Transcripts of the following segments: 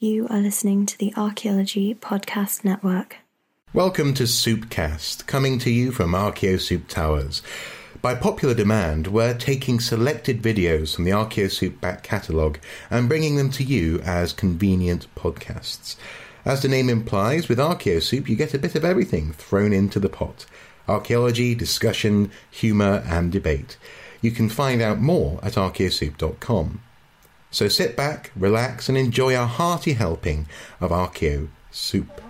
You are listening to the Archaeology Podcast Network. Welcome to Soupcast, coming to you from Archaeosoup Towers. By popular demand, we're taking selected videos from the Archaeosoup back catalogue and bringing them to you as convenient podcasts. As the name implies, with Archaeosoup, you get a bit of everything thrown into the pot archaeology, discussion, humour, and debate. You can find out more at archaeosoup.com. So sit back, relax, and enjoy our hearty helping of Archaeo Soup.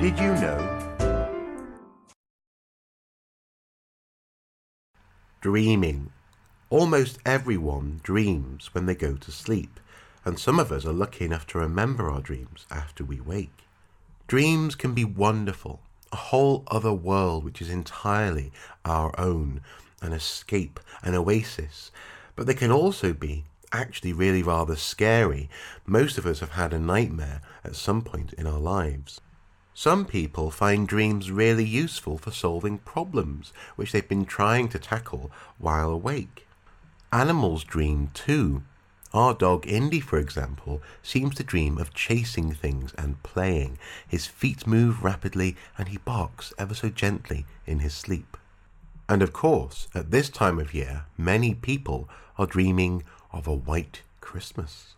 Did you know? Dreaming. Almost everyone dreams when they go to sleep, and some of us are lucky enough to remember our dreams after we wake. Dreams can be wonderful, a whole other world which is entirely our own, an escape, an oasis, but they can also be actually really rather scary. Most of us have had a nightmare at some point in our lives. Some people find dreams really useful for solving problems which they've been trying to tackle while awake. Animals dream too. Our dog Indy, for example, seems to dream of chasing things and playing. His feet move rapidly and he barks ever so gently in his sleep. And of course, at this time of year, many people are dreaming of a white Christmas.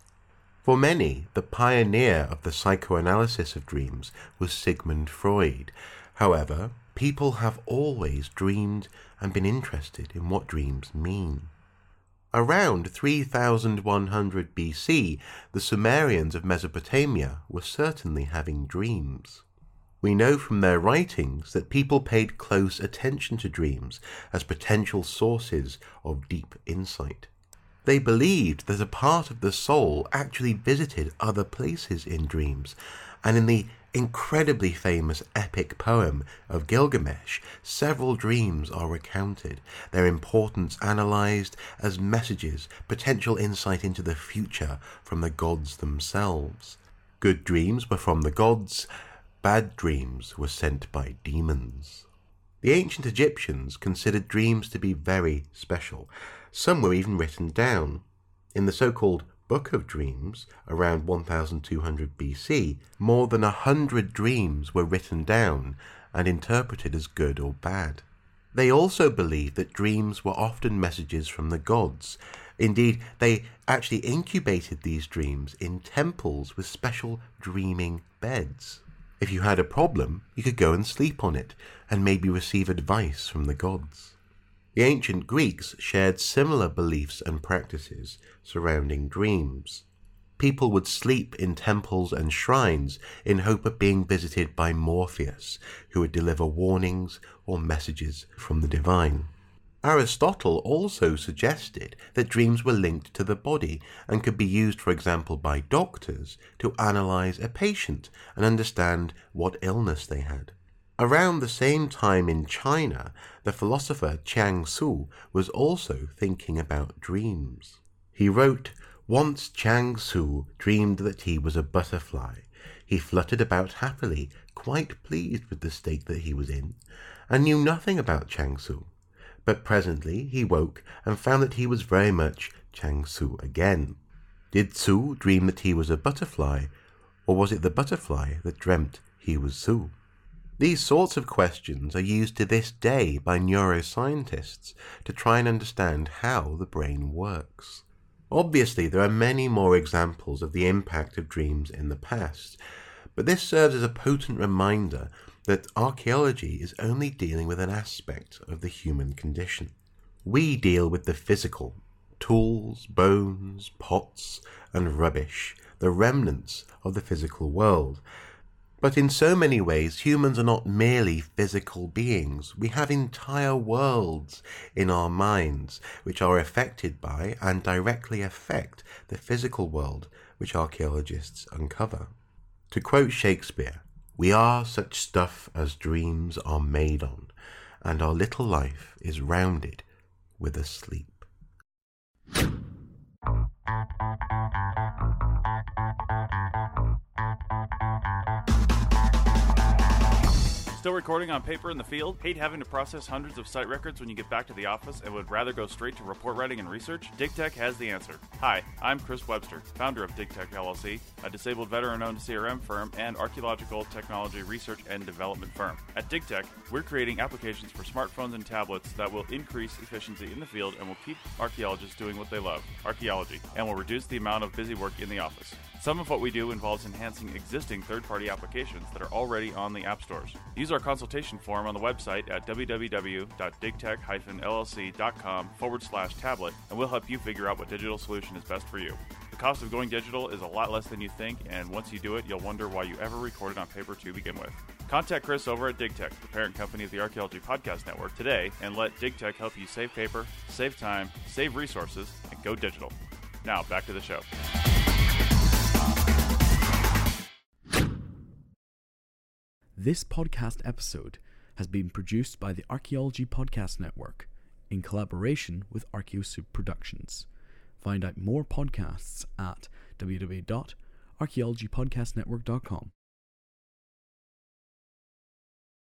For many, the pioneer of the psychoanalysis of dreams was Sigmund Freud. However, people have always dreamed and been interested in what dreams mean. Around 3100 BC, the Sumerians of Mesopotamia were certainly having dreams. We know from their writings that people paid close attention to dreams as potential sources of deep insight. They believed that a part of the soul actually visited other places in dreams, and in the incredibly famous epic poem of Gilgamesh, several dreams are recounted, their importance analysed as messages, potential insight into the future from the gods themselves. Good dreams were from the gods, bad dreams were sent by demons. The ancient Egyptians considered dreams to be very special. Some were even written down. In the so called Book of Dreams, around 1200 BC, more than a hundred dreams were written down and interpreted as good or bad. They also believed that dreams were often messages from the gods. Indeed, they actually incubated these dreams in temples with special dreaming beds. If you had a problem, you could go and sleep on it and maybe receive advice from the gods. The ancient Greeks shared similar beliefs and practices surrounding dreams. People would sleep in temples and shrines in hope of being visited by Morpheus, who would deliver warnings or messages from the divine. Aristotle also suggested that dreams were linked to the body and could be used, for example, by doctors to analyze a patient and understand what illness they had. Around the same time in China, the philosopher Chuang Tzu was also thinking about dreams. He wrote, Once Chuang Tzu dreamed that he was a butterfly. He fluttered about happily, quite pleased with the state that he was in, and knew nothing about Chuang Tzu. But presently he woke and found that he was very much Chuang Tzu again. Did Tzu dream that he was a butterfly, or was it the butterfly that dreamt he was Tzu? These sorts of questions are used to this day by neuroscientists to try and understand how the brain works. Obviously, there are many more examples of the impact of dreams in the past, but this serves as a potent reminder that archaeology is only dealing with an aspect of the human condition. We deal with the physical tools, bones, pots, and rubbish, the remnants of the physical world, but in so many ways, humans are not merely physical beings. We have entire worlds in our minds which are affected by and directly affect the physical world which archaeologists uncover. To quote Shakespeare, we are such stuff as dreams are made on, and our little life is rounded with a sleep. Still recording on paper in the field? Hate having to process hundreds of site records when you get back to the office and would rather go straight to report writing and research? DigTech has the answer. Hi, I'm Chris Webster, founder of DigTech LLC, a disabled veteran owned CRM firm and archaeological technology research and development firm. At DigTech, we're creating applications for smartphones and tablets that will increase efficiency in the field and will keep archaeologists doing what they love archaeology and will reduce the amount of busy work in the office. Some of what we do involves enhancing existing third party applications that are already on the app stores. Use our consultation form on the website at www.digtech-llc.com forward slash tablet, and we'll help you figure out what digital solution is best for you. The cost of going digital is a lot less than you think, and once you do it, you'll wonder why you ever recorded on paper to begin with. Contact Chris over at DigTech, the parent company of the Archaeology Podcast Network, today, and let DigTech help you save paper, save time, save resources, and go digital. Now, back to the show. This podcast episode has been produced by the Archaeology Podcast Network in collaboration with ArchaeoSoup Productions. Find out more podcasts at www.archaeologypodcastnetwork.com.